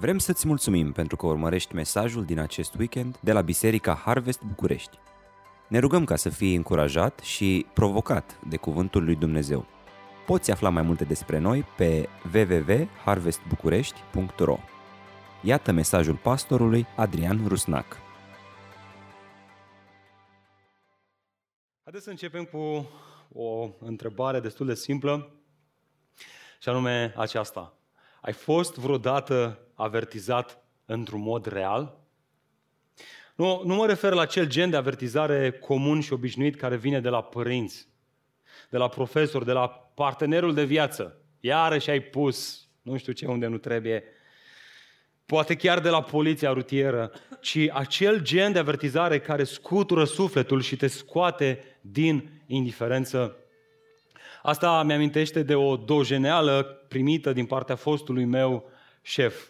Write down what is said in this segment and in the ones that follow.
Vrem să-ți mulțumim pentru că urmărești mesajul din acest weekend de la Biserica Harvest București. Ne rugăm ca să fii încurajat și provocat de Cuvântul lui Dumnezeu. Poți afla mai multe despre noi pe www.harvestbucurești.ro Iată mesajul pastorului Adrian Rusnac. Haideți să începem cu o întrebare destul de simplă și anume aceasta. Ai fost vreodată avertizat într-un mod real? Nu, nu mă refer la acel gen de avertizare comun și obișnuit care vine de la părinți, de la profesori, de la partenerul de viață. Iarăși ai pus nu știu ce unde nu trebuie, poate chiar de la poliția rutieră, ci acel gen de avertizare care scutură sufletul și te scoate din indiferență. Asta mi amintește de o dojeneală primită din partea fostului meu șef.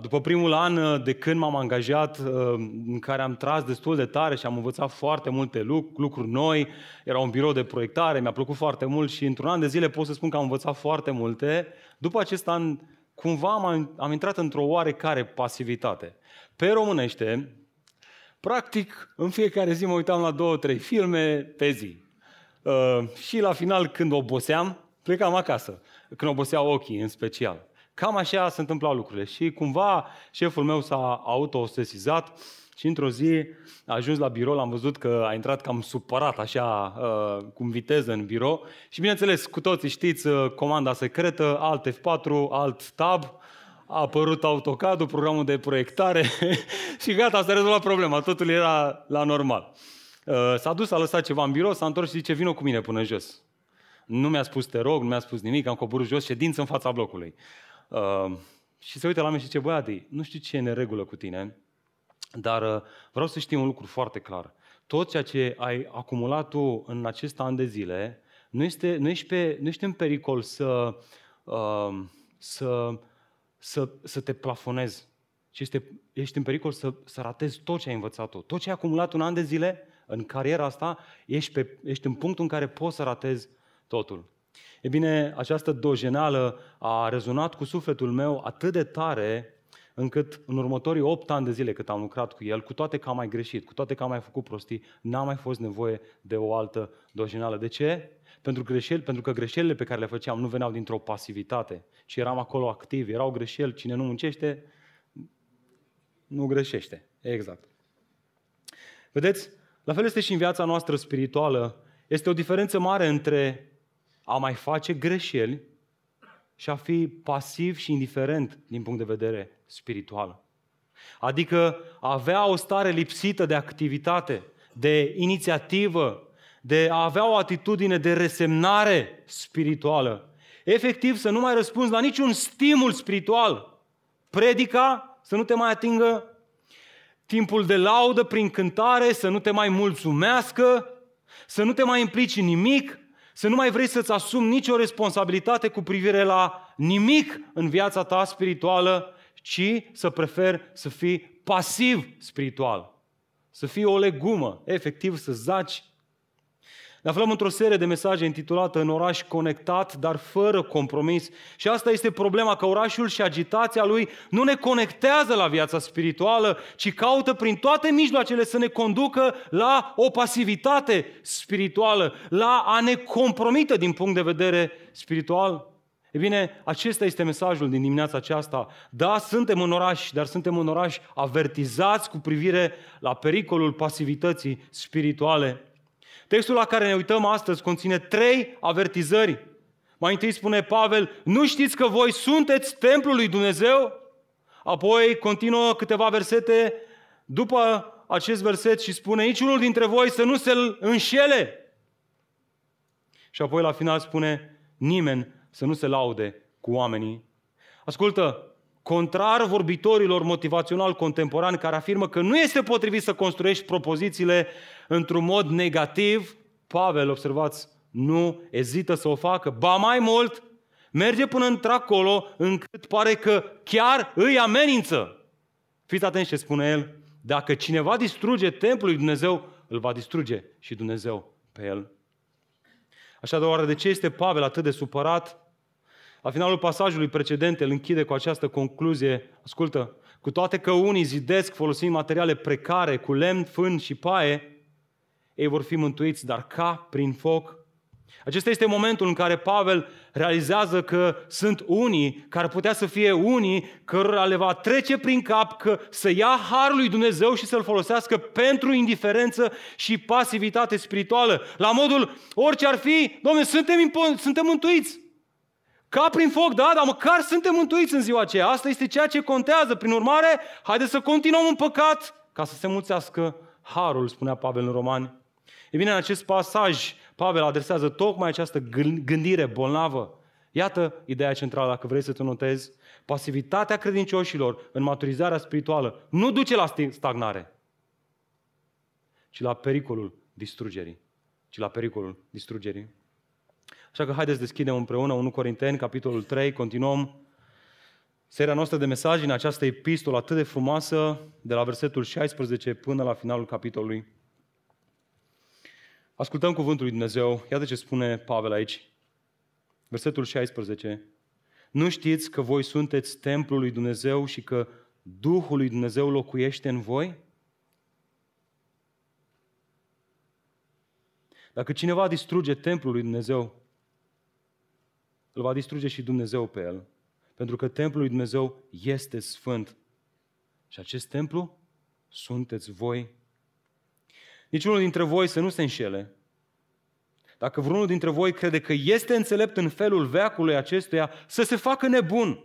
După primul an de când m-am angajat, în care am tras destul de tare și am învățat foarte multe lucruri noi, era un birou de proiectare, mi-a plăcut foarte mult și într-un an de zile pot să spun că am învățat foarte multe. După acest an, cumva am, am intrat într-o oarecare pasivitate. Pe românește, practic, în fiecare zi mă uitam la două, trei filme pe zi. Uh, și la final, când oboseam, plecam acasă. Când oboseau ochii, în special. Cam așa se întâmplau lucrurile. Și cumva șeful meu s-a auto-sesizat și într-o zi a ajuns la birou, l-am văzut că a intrat cam supărat, așa, uh, cu viteză în birou. Și bineînțeles, cu toții știți, uh, comanda secretă, alt F4, alt tab, a apărut AutoCAD, programul de proiectare și gata, s-a rezolvat problema, totul era la normal. Uh, s-a dus, a lăsat ceva în birou, s-a întors și zice, vină cu mine până jos. Nu mi-a spus te rog, nu mi-a spus nimic, am coborât jos, ședință în fața blocului. Uh, și se uită la mine și zice, băi Adi, nu știu ce e neregulă cu tine, dar uh, vreau să știi un lucru foarte clar. Tot ceea ce ai acumulat tu în acest an de zile, nu, este, nu, ești, pe, nu ești în pericol să, uh, să, să, să te plafonezi, ci este, ești în pericol să, să ratezi tot ce ai învățat tu. Tot ce ai acumulat un an de zile în cariera asta, ești, pe, ești în punctul în care poți să ratezi totul. E bine, această dojenală a rezonat cu sufletul meu atât de tare încât în următorii 8 ani de zile cât am lucrat cu el, cu toate că am mai greșit, cu toate că am mai făcut prostii, n-a mai fost nevoie de o altă dojenală. De ce? Pentru, greșeli, pentru că greșelile pe care le făceam nu veneau dintr-o pasivitate, ci eram acolo activi, erau greșeli, cine nu muncește, nu greșește. Exact. Vedeți? La fel este și în viața noastră spirituală. Este o diferență mare între a mai face greșeli și a fi pasiv și indiferent din punct de vedere spiritual. Adică a avea o stare lipsită de activitate, de inițiativă, de a avea o atitudine de resemnare spirituală. Efectiv, să nu mai răspunzi la niciun stimul spiritual. Predica, să nu te mai atingă timpul de laudă prin cântare, să nu te mai mulțumească, să nu te mai implici în nimic, să nu mai vrei să-ți asumi nicio responsabilitate cu privire la nimic în viața ta spirituală, ci să preferi să fii pasiv spiritual. Să fii o legumă, efectiv să zaci ne aflăm într-o serie de mesaje intitulată În oraș conectat, dar fără compromis. Și asta este problema, că orașul și agitația lui nu ne conectează la viața spirituală, ci caută prin toate mijloacele să ne conducă la o pasivitate spirituală, la a ne compromite din punct de vedere spiritual. E bine, acesta este mesajul din dimineața aceasta. Da, suntem în oraș, dar suntem în oraș avertizați cu privire la pericolul pasivității spirituale. Textul la care ne uităm astăzi conține trei avertizări. Mai întâi spune Pavel, nu știți că voi sunteți templul lui Dumnezeu? Apoi continuă câteva versete după acest verset și spune, niciunul dintre voi să nu se înșele. Și apoi la final spune, nimeni să nu se laude cu oamenii. Ascultă, contrar vorbitorilor motivațional contemporani care afirmă că nu este potrivit să construiești propozițiile într-un mod negativ, Pavel, observați, nu ezită să o facă. Ba mai mult, merge până într-acolo încât pare că chiar îi amenință. Fiți atenți ce spune el. Dacă cineva distruge templul lui Dumnezeu, îl va distruge și Dumnezeu pe el. Așa de oară, de ce este Pavel atât de supărat? La finalul pasajului precedent îl închide cu această concluzie. Ascultă, cu toate că unii zidesc folosind materiale precare, cu lemn, fân și paie, ei vor fi mântuiți, dar ca prin foc. Acesta este momentul în care Pavel realizează că sunt unii care putea să fie unii cărora le va trece prin cap că să ia harul lui Dumnezeu și să-l folosească pentru indiferență și pasivitate spirituală. La modul, orice ar fi, domne, suntem, suntem mântuiți. Ca prin foc, da, dar măcar suntem mântuiți în ziua aceea. Asta este ceea ce contează. Prin urmare, haideți să continuăm în păcat ca să se mulțească harul, spunea Pavel în Romani. E bine, în acest pasaj, Pavel adresează tocmai această gândire bolnavă. Iată ideea centrală, dacă vrei să te notezi. Pasivitatea credincioșilor în maturizarea spirituală nu duce la stagnare, ci la pericolul distrugerii. Ci la pericolul distrugerii. Așa că haideți deschidem împreună 1 Corinteni, capitolul 3, continuăm seria noastră de mesaje în această epistolă atât de frumoasă, de la versetul 16 până la finalul capitolului. Ascultăm cuvântul lui Dumnezeu. Iată ce spune Pavel aici. Versetul 16. Nu știți că voi sunteți templul lui Dumnezeu și că Duhul lui Dumnezeu locuiește în voi? Dacă cineva distruge templul lui Dumnezeu, îl va distruge și Dumnezeu pe el. Pentru că templul lui Dumnezeu este sfânt. Și acest templu sunteți voi. Niciunul dintre voi să nu se înșele. Dacă vreunul dintre voi crede că este înțelept în felul veacului acestuia, să se facă nebun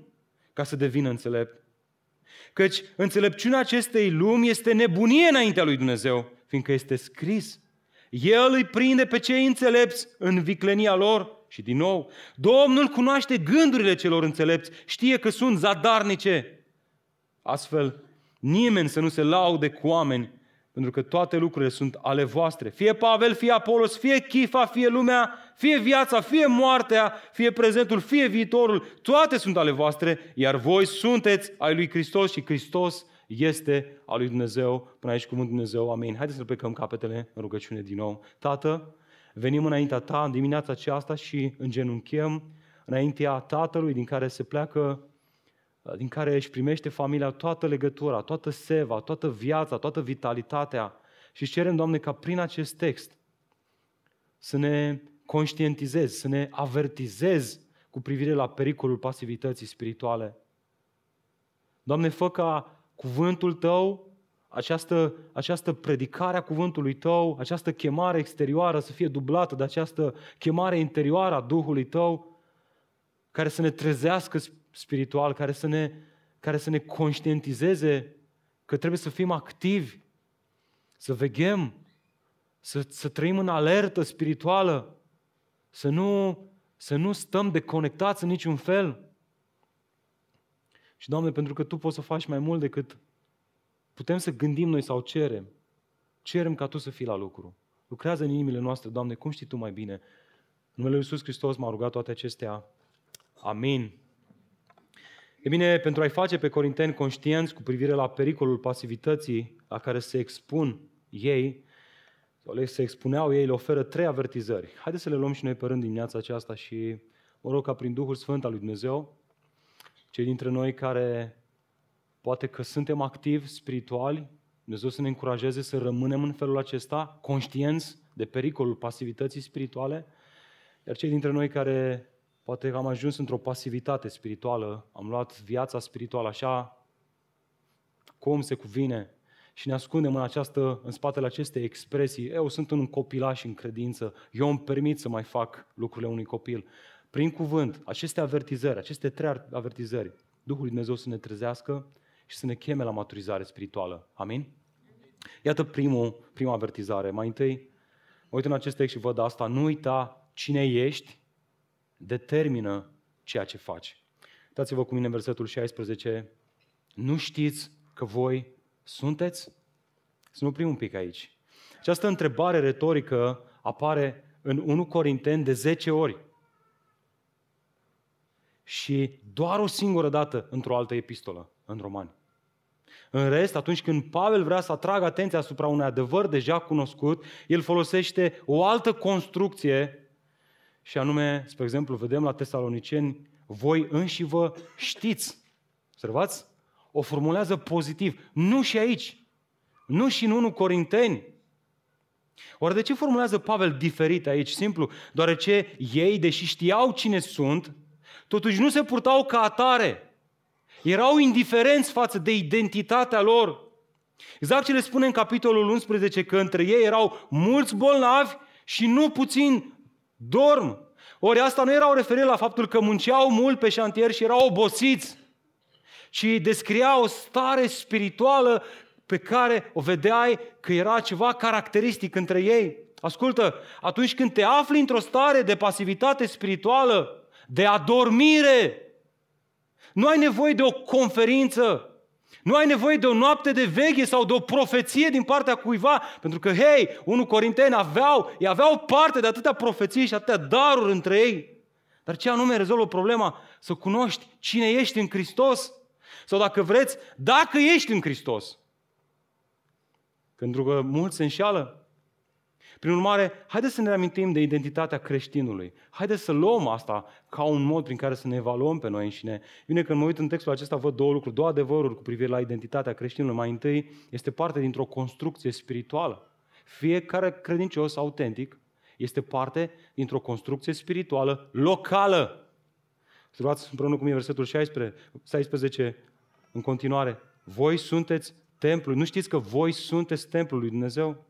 ca să devină înțelept. Căci înțelepciunea acestei lumi este nebunie înaintea lui Dumnezeu, fiindcă este scris. El îi prinde pe cei înțelepți în viclenia lor și din nou, Domnul cunoaște gândurile celor înțelepți, știe că sunt zadarnice. Astfel, nimeni să nu se laude cu oameni, pentru că toate lucrurile sunt ale voastre. Fie Pavel, fie Apolos, fie Chifa, fie lumea, fie viața, fie moartea, fie prezentul, fie viitorul, toate sunt ale voastre, iar voi sunteți ai lui Hristos și Hristos este al lui Dumnezeu. Până aici cuvântul Dumnezeu, amin. Haideți să plecăm capetele în rugăciune din nou. Tată, venim înaintea ta în dimineața aceasta și îngenunchem înaintea Tatălui din care se pleacă, din care își primește familia toată legătura, toată seva, toată viața, toată vitalitatea și cerem, Doamne, ca prin acest text să ne conștientizezi, să ne avertizezi cu privire la pericolul pasivității spirituale. Doamne, fă ca cuvântul Tău această, această predicare a cuvântului tău, această chemare exterioară să fie dublată de această chemare interioară a Duhului tău, care să ne trezească spiritual, care să ne, care să ne conștientizeze că trebuie să fim activi, să veghem, să, să trăim în alertă spirituală, să nu, să nu stăm deconectați în niciun fel. Și, Doamne, pentru că Tu poți să faci mai mult decât Putem să gândim noi sau cerem. Cerem ca Tu să fii la lucru. Lucrează în inimile noastre, Doamne, cum știi Tu mai bine. În numele Lui Iisus Hristos m-a rugat toate acestea. Amin. E bine, pentru a-i face pe corinteni conștienți cu privire la pericolul pasivității la care se expun ei, sau le se expuneau ei, le oferă trei avertizări. Haideți să le luăm și noi pe rând dimineața aceasta și mă rog ca prin Duhul Sfânt al lui Dumnezeu, cei dintre noi care Poate că suntem activi, spirituali, Dumnezeu să ne încurajeze să rămânem în felul acesta, conștienți de pericolul pasivității spirituale, iar cei dintre noi care poate că am ajuns într-o pasivitate spirituală, am luat viața spirituală așa cum se cuvine și ne ascundem în, această, în spatele acestei expresii, eu sunt un copilaș în credință, eu îmi permit să mai fac lucrurile unui copil. Prin cuvânt, aceste avertizări, aceste trei avertizări, Duhul Dumnezeu să ne trezească, și să ne cheme la maturizare spirituală. Amin? Iată primul, prima avertizare. Mai întâi, mă uit în acest text și văd asta. Nu uita cine ești, determină ceea ce faci. Uitați-vă cu mine în versetul 16. Nu știți că voi sunteți? Să nu oprim un pic aici. Această întrebare retorică apare în 1 Corinteni de 10 ori. Și doar o singură dată într-o altă epistolă, în Romani. În rest, atunci când Pavel vrea să atragă atenția asupra unui adevăr deja cunoscut, el folosește o altă construcție și anume, spre exemplu, vedem la Tesaloniceni voi înși vă știți. Observați? O formulează pozitiv. Nu și aici. Nu și în 1 Corinteni. Oare de ce formulează Pavel diferit aici? Simplu, deoarece ei, deși știau cine sunt, totuși nu se purtau ca atare. Erau indiferenți față de identitatea lor. Exact ce le spune în capitolul 11, că între ei erau mulți bolnavi și nu puțin dorm. Ori asta nu era o referire la faptul că munceau mult pe șantier și erau obosiți, ci descria o stare spirituală pe care o vedeai că era ceva caracteristic între ei. Ascultă, atunci când te afli într-o stare de pasivitate spirituală, de adormire, nu ai nevoie de o conferință, nu ai nevoie de o noapte de veche sau de o profeție din partea cuiva, pentru că, hei, unul Corinteni aveau, ei aveau parte de atâtea profeții și atâtea daruri între ei. Dar ce anume rezolvă problema? Să cunoști cine ești în Hristos. Sau dacă vreți, dacă ești în Hristos. Pentru că mulți se înșeală. Prin urmare, haideți să ne amintim de identitatea creștinului. Haideți să luăm asta ca un mod prin care să ne evaluăm pe noi înșine. Bine, când mă uit în textul acesta, văd două lucruri, două adevăruri cu privire la identitatea creștinului. Mai întâi, este parte dintr-o construcție spirituală. Fiecare credincios autentic este parte dintr-o construcție spirituală locală. Observați împreună cu mine versetul 16, 16 în continuare. Voi sunteți templul. Nu știți că voi sunteți templul lui Dumnezeu?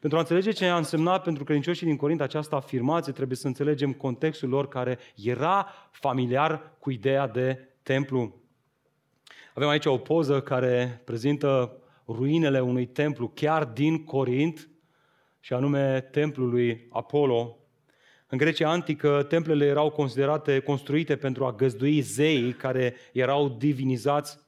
Pentru a înțelege ce a însemnat pentru credincioșii din Corint această afirmație, trebuie să înțelegem contextul lor care era familiar cu ideea de templu. Avem aici o poză care prezintă ruinele unui templu chiar din Corint, și anume templul lui Apollo. În Grecia antică, templele erau considerate construite pentru a găzdui zeii care erau divinizați.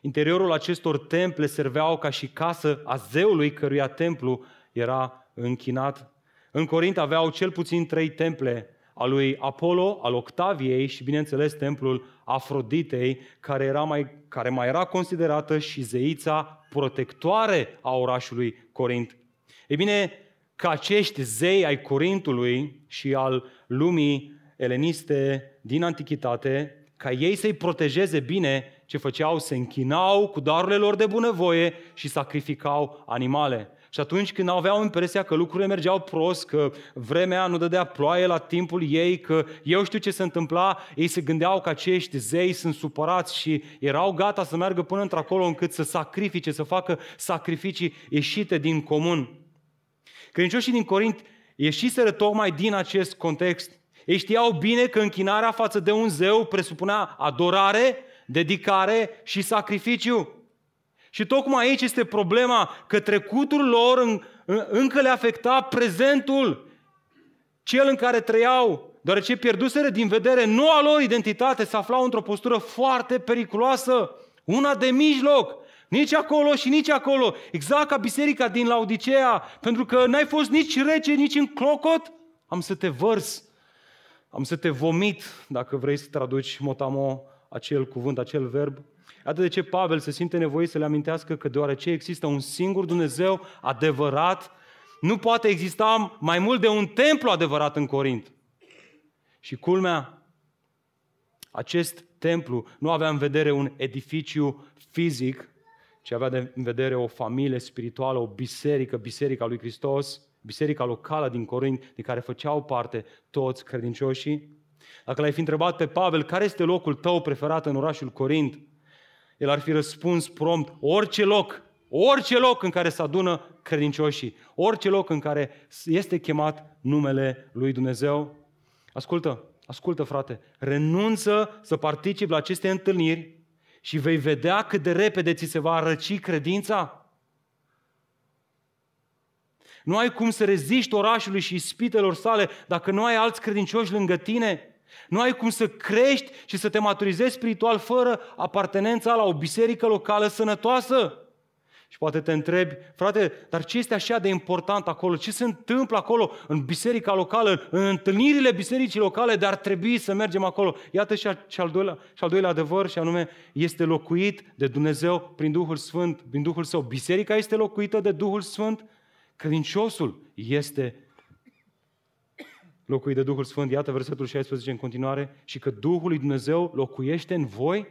Interiorul acestor temple serveau ca și casă a zeului căruia templu era închinat. În Corint aveau cel puțin trei temple, al lui Apollo, al Octaviei și, bineînțeles, templul Afroditei, care, era mai, care mai era considerată și zeița protectoare a orașului Corint. Ei bine, ca acești zei ai Corintului și al lumii eleniste din antichitate, ca ei să-i protejeze bine, ce făceau? Se închinau cu darurile lor de bunăvoie și sacrificau animale. Și atunci când aveau impresia că lucrurile mergeau prost, că vremea nu dădea ploaie la timpul ei, că eu știu ce se întâmpla, ei se gândeau că acești zei sunt supărați și erau gata să meargă până într-acolo încât să sacrifice, să facă sacrificii ieșite din comun. Credincioșii din Corint ieșiseră tocmai din acest context. Ei știau bine că închinarea față de un zeu presupunea adorare, dedicare și sacrificiu. Și tocmai aici este problema, că trecutul lor în, în, încă le afecta prezentul, cel în care trăiau, deoarece pierduseră din vedere noua lor identitate, se aflau într-o postură foarte periculoasă, una de mijloc, nici acolo și nici acolo, exact ca biserica din Laodicea, pentru că n-ai fost nici rece, nici în clocot, am să te vărs, am să te vomit, dacă vrei să traduci motamo acel cuvânt, acel verb, Atât de ce Pavel se simte nevoit să le amintească că deoarece există un singur Dumnezeu adevărat, nu poate exista mai mult de un templu adevărat în Corint. Și culmea, acest templu nu avea în vedere un edificiu fizic, ci avea în vedere o familie spirituală, o biserică, biserica lui Hristos, biserica locală din Corint, din care făceau parte toți credincioșii. Dacă l-ai fi întrebat pe Pavel, care este locul tău preferat în orașul Corint, el ar fi răspuns prompt, orice loc, orice loc în care se adună credincioșii, orice loc în care este chemat numele lui Dumnezeu. Ascultă, ascultă frate, renunță să participi la aceste întâlniri și vei vedea cât de repede ți se va răci credința. Nu ai cum să reziști orașului și ispitelor sale dacă nu ai alți credincioși lângă tine. Nu ai cum să crești și să te maturizezi spiritual fără apartenența la o biserică locală sănătoasă. Și poate te întrebi, frate, dar ce este așa de important acolo? Ce se întâmplă acolo în biserica locală, în întâlnirile bisericii locale, dar ar trebui să mergem acolo? Iată și, al doilea, și al doilea adevăr, și anume, este locuit de Dumnezeu prin Duhul Sfânt, prin Duhul Său. Biserica este locuită de Duhul Sfânt, credinciosul este locuit de Duhul Sfânt, iată versetul 16 în continuare, și că Duhul lui Dumnezeu locuiește în voi?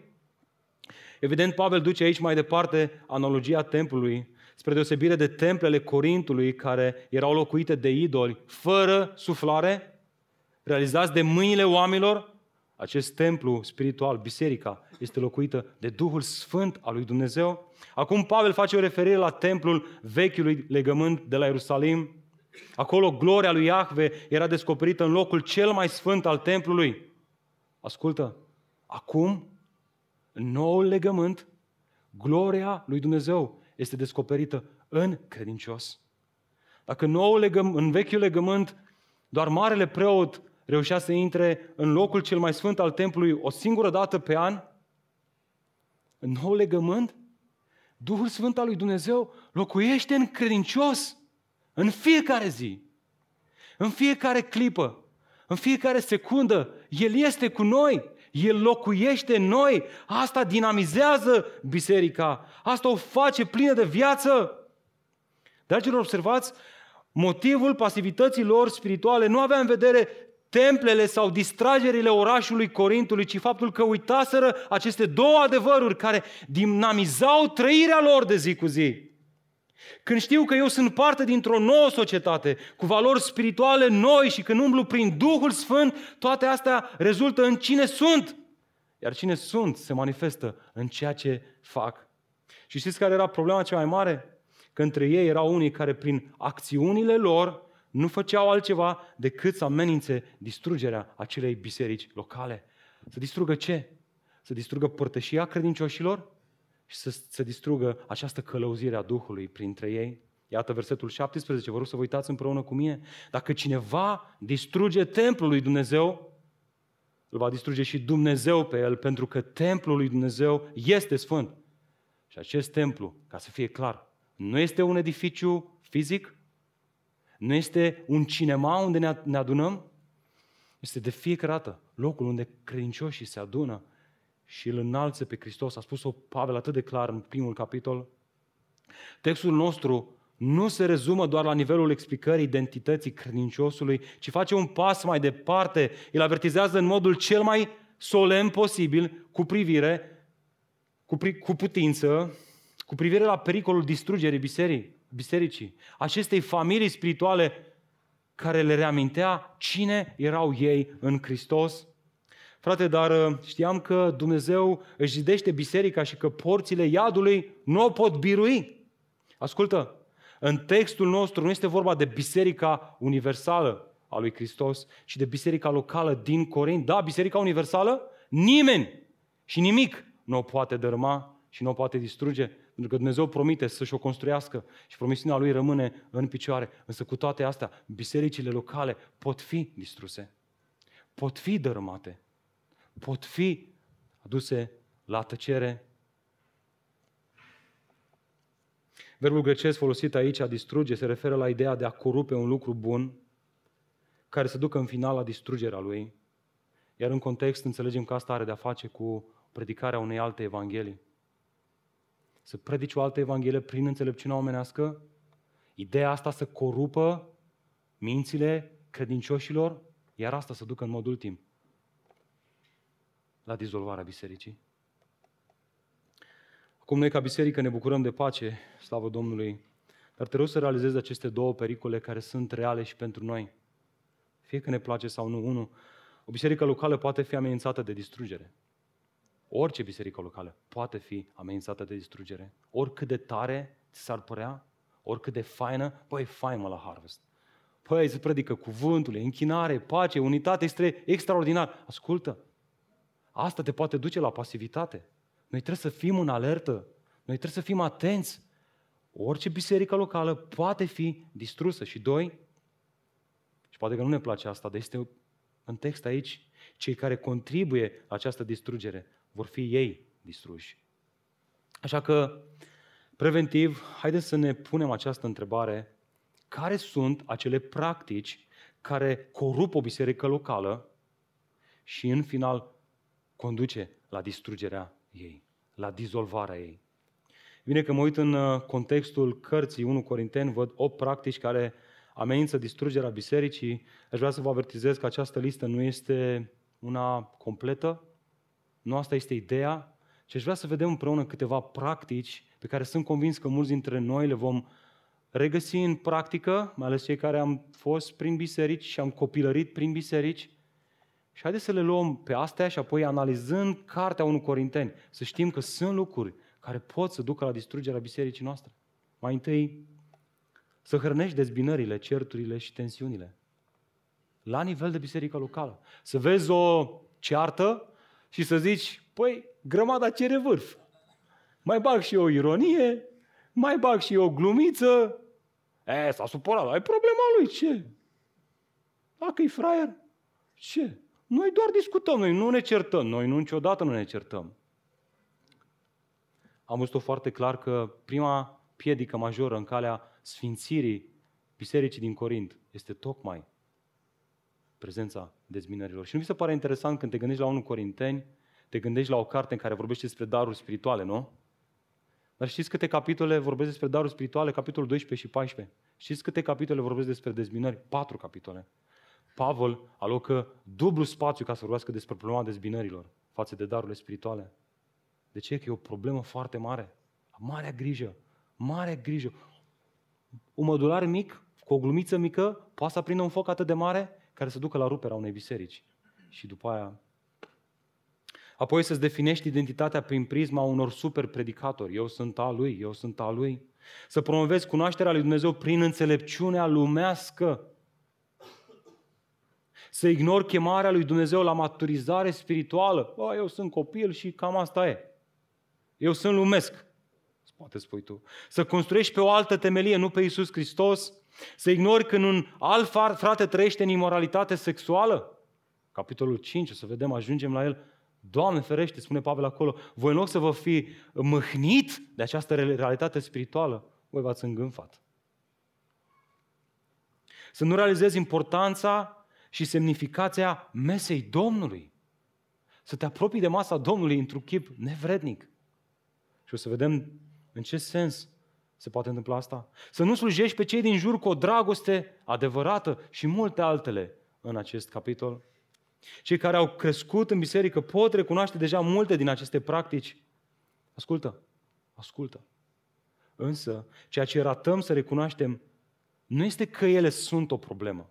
Evident, Pavel duce aici mai departe analogia templului, spre deosebire de templele Corintului, care erau locuite de idoli, fără suflare, realizați de mâinile oamenilor, acest templu spiritual, biserica, este locuită de Duhul Sfânt al lui Dumnezeu. Acum Pavel face o referire la templul vechiului legământ de la Ierusalim. Acolo gloria lui Iahve era descoperită în locul cel mai sfânt al templului. Ascultă, acum, în noul legământ, gloria lui Dumnezeu este descoperită în credincios. Dacă noul legământ, în vechiul legământ, doar marele preot reușea să intre în locul cel mai sfânt al templului o singură dată pe an, în nou legământ, Duhul Sfânt al lui Dumnezeu locuiește în credincios în fiecare zi, în fiecare clipă, în fiecare secundă. El este cu noi, El locuiește în noi. Asta dinamizează biserica, asta o face plină de viață. Dragilor, observați, motivul pasivității lor spirituale nu avea în vedere templele sau distragerile orașului Corintului, ci faptul că uitaseră aceste două adevăruri care dinamizau trăirea lor de zi cu zi. Când știu că eu sunt parte dintr-o nouă societate, cu valori spirituale noi și când umblu prin Duhul Sfânt, toate astea rezultă în cine sunt. Iar cine sunt se manifestă în ceea ce fac. Și știți care era problema cea mai mare? Că între ei erau unii care prin acțiunile lor nu făceau altceva decât să amenințe distrugerea acelei biserici locale. Să distrugă ce? Să distrugă părtășia credincioșilor și să, să distrugă această călăuzire a Duhului printre ei. Iată versetul 17, vă rog să vă uitați împreună cu mine. Dacă cineva distruge templul lui Dumnezeu, îl va distruge și Dumnezeu pe el, pentru că templul lui Dumnezeu este sfânt. Și acest templu, ca să fie clar, nu este un edificiu fizic, nu este un cinema unde ne adunăm, este de fiecare dată locul unde credincioșii se adună și îl înalță pe Hristos. A spus-o Pavel atât de clar în primul capitol. Textul nostru nu se rezumă doar la nivelul explicării identității credinciosului, ci face un pas mai departe. El avertizează în modul cel mai solemn posibil, cu privire, cu, pri, cu putință, cu privire la pericolul distrugerii bisericii bisericii, acestei familii spirituale care le reamintea cine erau ei în Hristos. Frate, dar uh, știam că Dumnezeu își zidește biserica și că porțile iadului nu o pot birui. Ascultă, în textul nostru nu este vorba de biserica universală a lui Hristos, ci de biserica locală din Corint. Da, biserica universală, nimeni și nimic nu o poate dărâma și nu o poate distruge, pentru că Dumnezeu promite să-și o construiască și promisiunea Lui rămâne în picioare. Însă cu toate astea, bisericile locale pot fi distruse, pot fi dărâmate, pot fi aduse la tăcere. Verbul grecesc folosit aici, a distruge, se referă la ideea de a corupe un lucru bun care să ducă în final la distrugerea lui. Iar în context înțelegem că asta are de-a face cu predicarea unei alte evanghelii să predici o altă evanghelie prin înțelepciunea omenească, ideea asta să corupă mințile credincioșilor, iar asta să ducă în mod ultim la dizolvarea bisericii. Acum noi ca biserică ne bucurăm de pace, slavă Domnului, dar te rog să realizezi aceste două pericole care sunt reale și pentru noi. Fie că ne place sau nu, unul, o biserică locală poate fi amenințată de distrugere. Orice biserică locală poate fi amenințată de distrugere. Oricât de tare ți s-ar părea, oricât de faină, păi, fain mă la Harvest. Păi, se predică cuvântul, închinare, pace, unitate, este extraordinar. Ascultă, asta te poate duce la pasivitate. Noi trebuie să fim în alertă, noi trebuie să fim atenți. Orice biserică locală poate fi distrusă. Și doi, și poate că nu ne place asta, dar este în text aici, cei care contribuie la această distrugere vor fi ei distruși. Așa că, preventiv, haideți să ne punem această întrebare. Care sunt acele practici care corup o biserică locală și, în final, conduce la distrugerea ei, la dizolvarea ei? Bine că mă uit în uh, contextul cărții 1 Corinteni, văd 8 practici care amenință distrugerea bisericii, aș vrea să vă avertizez că această listă nu este una completă, nu asta este ideea, ci aș vrea să vedem împreună câteva practici pe care sunt convins că mulți dintre noi le vom regăsi în practică, mai ales cei care am fost prin biserici și am copilărit prin biserici. Și haideți să le luăm pe astea și apoi analizând cartea 1 Corinteni, să știm că sunt lucruri care pot să ducă la distrugerea bisericii noastre. Mai întâi, să hrănești dezbinările, certurile și tensiunile. La nivel de biserică locală. Să vezi o ceartă și să zici, păi, grămada cere vârf. Mai bag și o ironie, mai bag și o glumiță. E, s-a supărat, ai problema lui, ce? Dacă e fraier, ce? Noi doar discutăm, noi nu ne certăm, noi nu niciodată nu ne certăm. Am văzut foarte clar că prima piedică majoră în calea sfințirii bisericii din Corint este tocmai prezența dezminărilor. Și nu vi se pare interesant când te gândești la 1 Corinteni, te gândești la o carte în care vorbește despre daruri spirituale, nu? Dar știți câte capitole vorbesc despre daruri spirituale? Capitolul 12 și 14. Știți câte capitole vorbesc despre dezbinări? Patru capitole. Pavel alocă dublu spațiu ca să vorbească despre problema dezbinărilor față de darurile spirituale. De ce? Că e o problemă foarte mare. Marea grijă. Mare grijă. Un mădular mic, cu o glumiță mică, poate să aprindă un foc atât de mare care să ducă la ruperea unei biserici. Și după aia Apoi să-ți definești identitatea prin prisma unor super predicatori. Eu sunt a lui, eu sunt a lui. Să promovezi cunoașterea lui Dumnezeu prin înțelepciunea lumească. Să ignori chemarea lui Dumnezeu la maturizare spirituală. Bă, eu sunt copil și cam asta e. Eu sunt lumesc. Poate spui tu. Să construiești pe o altă temelie, nu pe Iisus Hristos. Să ignori când un alt frate trăiește în imoralitate sexuală. Capitolul 5, o să vedem, ajungem la el Doamne ferește, spune Pavel acolo, voi în loc să vă fi mâhnit de această realitate spirituală, voi v-ați îngânfat. Să nu realizezi importanța și semnificația mesei Domnului. Să te apropii de masa Domnului într-un chip nevrednic. Și o să vedem în ce sens se poate întâmpla asta. Să nu slujești pe cei din jur cu o dragoste adevărată și multe altele în acest capitol. Cei care au crescut în biserică pot recunoaște deja multe din aceste practici. Ascultă, ascultă. Însă, ceea ce ratăm să recunoaștem nu este că ele sunt o problemă.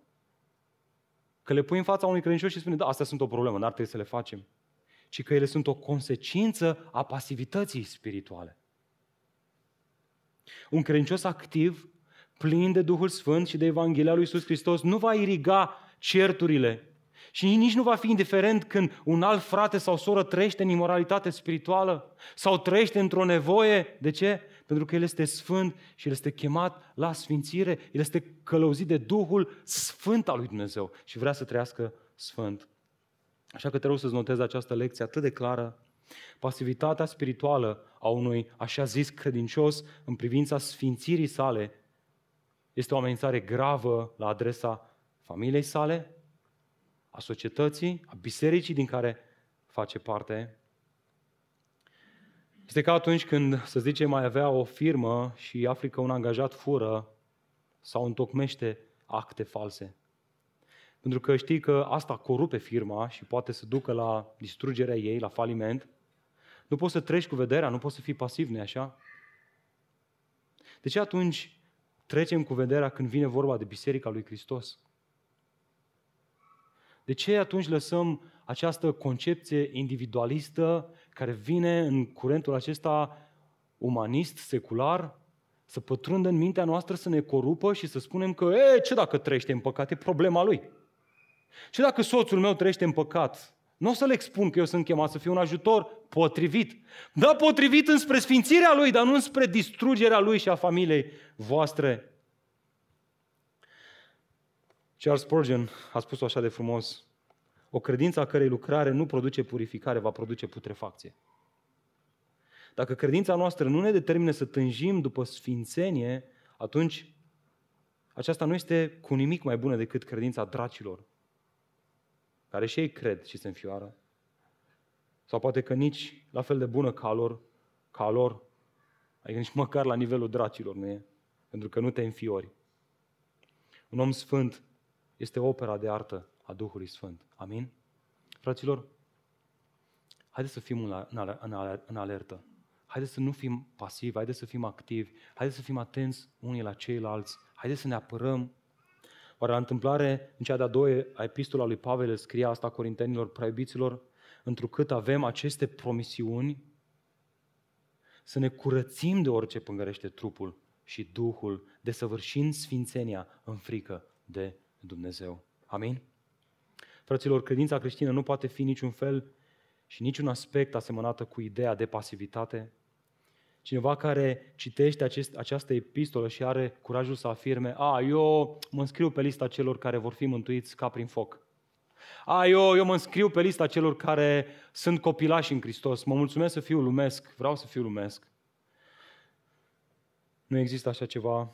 Că le pui în fața unui credincios și spune, da, astea sunt o problemă, n-ar trebui să le facem. Ci că ele sunt o consecință a pasivității spirituale. Un credincios activ, plin de Duhul Sfânt și de Evanghelia lui Iisus Hristos, nu va iriga certurile și nici nu va fi indiferent când un alt frate sau soră trăiește în imoralitate spirituală sau trăiește într-o nevoie. De ce? Pentru că El este sfânt și El este chemat la sfințire. El este călăuzit de Duhul Sfânt al lui Dumnezeu și vrea să trăiască sfânt. Așa că te rog să-ți notezi această lecție atât de clară. Pasivitatea spirituală a unui așa zis credincios în privința sfințirii sale este o amenințare gravă la adresa familiei sale, a societății, a bisericii din care face parte. Este ca atunci când, să zicem, mai avea o firmă și afli că un angajat fură sau întocmește acte false. Pentru că știi că asta corupe firma și poate să ducă la distrugerea ei, la faliment. Nu poți să treci cu vederea, nu poți să fii pasiv, nu așa? De ce atunci trecem cu vederea când vine vorba de Biserica lui Hristos? De ce atunci lăsăm această concepție individualistă care vine în curentul acesta umanist, secular, să pătrundă în mintea noastră, să ne corupă și să spunem că, e, ce dacă trăiește în păcat, e problema lui. Ce dacă soțul meu trăiește în păcat? Nu o să le expun că eu sunt chemat să fiu un ajutor potrivit. Da, potrivit înspre sfințirea lui, dar nu înspre distrugerea lui și a familiei voastre. Charles Spurgeon a spus-o așa de frumos. O credință a cărei lucrare nu produce purificare, va produce putrefacție. Dacă credința noastră nu ne determină să tânjim după sfințenie, atunci aceasta nu este cu nimic mai bună decât credința dracilor, care și ei cred și se înfioară. Sau poate că nici la fel de bună ca lor, ca lor, adică nici măcar la nivelul dracilor nu e, pentru că nu te înfiori. Un om sfânt este opera de artă a Duhului Sfânt. Amin? Fraților, haideți să fim în alertă. Haideți să nu fim pasivi, haideți să fim activi, haideți să fim atenți unii la ceilalți, haideți să ne apărăm. Oare la întâmplare, în cea de-a doua epistola lui Pavel scria asta corintenilor preiubiților, întrucât avem aceste promisiuni, să ne curățim de orice pângărește trupul și Duhul, desăvârșind sfințenia în frică de Dumnezeu. Amin? Fraților, credința creștină nu poate fi niciun fel și niciun aspect asemănată cu ideea de pasivitate. Cineva care citește acest, această epistolă și are curajul să afirme, a, eu mă înscriu pe lista celor care vor fi mântuiți ca prin foc. A, eu, eu mă înscriu pe lista celor care sunt copilași în Hristos. Mă mulțumesc să fiu lumesc, vreau să fiu lumesc. Nu există așa ceva.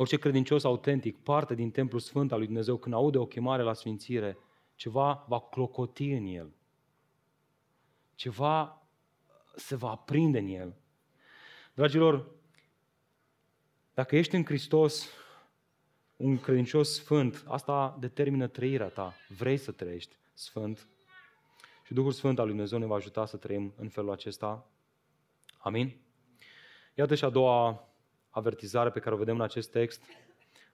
Orice credincios autentic, parte din templul sfânt al lui Dumnezeu, când aude o chemare la sfințire, ceva va clocoti în el. Ceva se va aprinde în el. Dragilor, dacă ești în Hristos, un credincios sfânt, asta determină trăirea ta. Vrei să trăiești sfânt. Și Duhul Sfânt al lui Dumnezeu ne va ajuta să trăim în felul acesta. Amin? Iată și a doua avertizare pe care o vedem în acest text.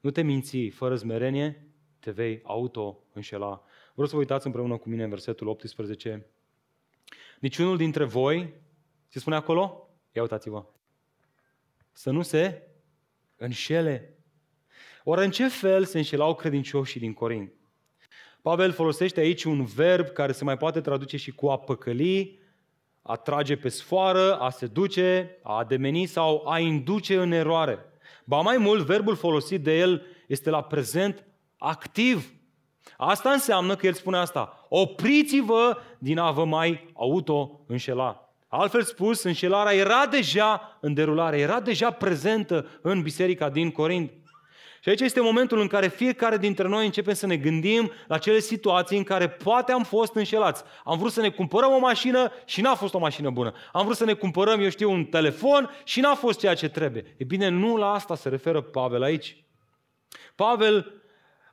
Nu te minți, fără zmerenie, te vei auto-înșela. Vreau să vă uitați împreună cu mine în versetul 18. Niciunul dintre voi, ce spune acolo? Ia uitați-vă. Să nu se înșele. Ori în ce fel se înșelau credincioșii din Corint? Pavel folosește aici un verb care se mai poate traduce și cu a păcăli, a trage pe sfoară, a se duce, a ademeni sau a induce în eroare. Ba mai mult, verbul folosit de el este la prezent activ. Asta înseamnă că el spune asta. Opriți-vă din a vă mai auto-înșela. Altfel spus, înșelarea era deja în derulare, era deja prezentă în biserica din Corint. Și aici este momentul în care fiecare dintre noi începem să ne gândim la cele situații în care poate am fost înșelați. Am vrut să ne cumpărăm o mașină și n-a fost o mașină bună. Am vrut să ne cumpărăm, eu știu, un telefon și n-a fost ceea ce trebuie. E bine, nu la asta se referă Pavel aici. Pavel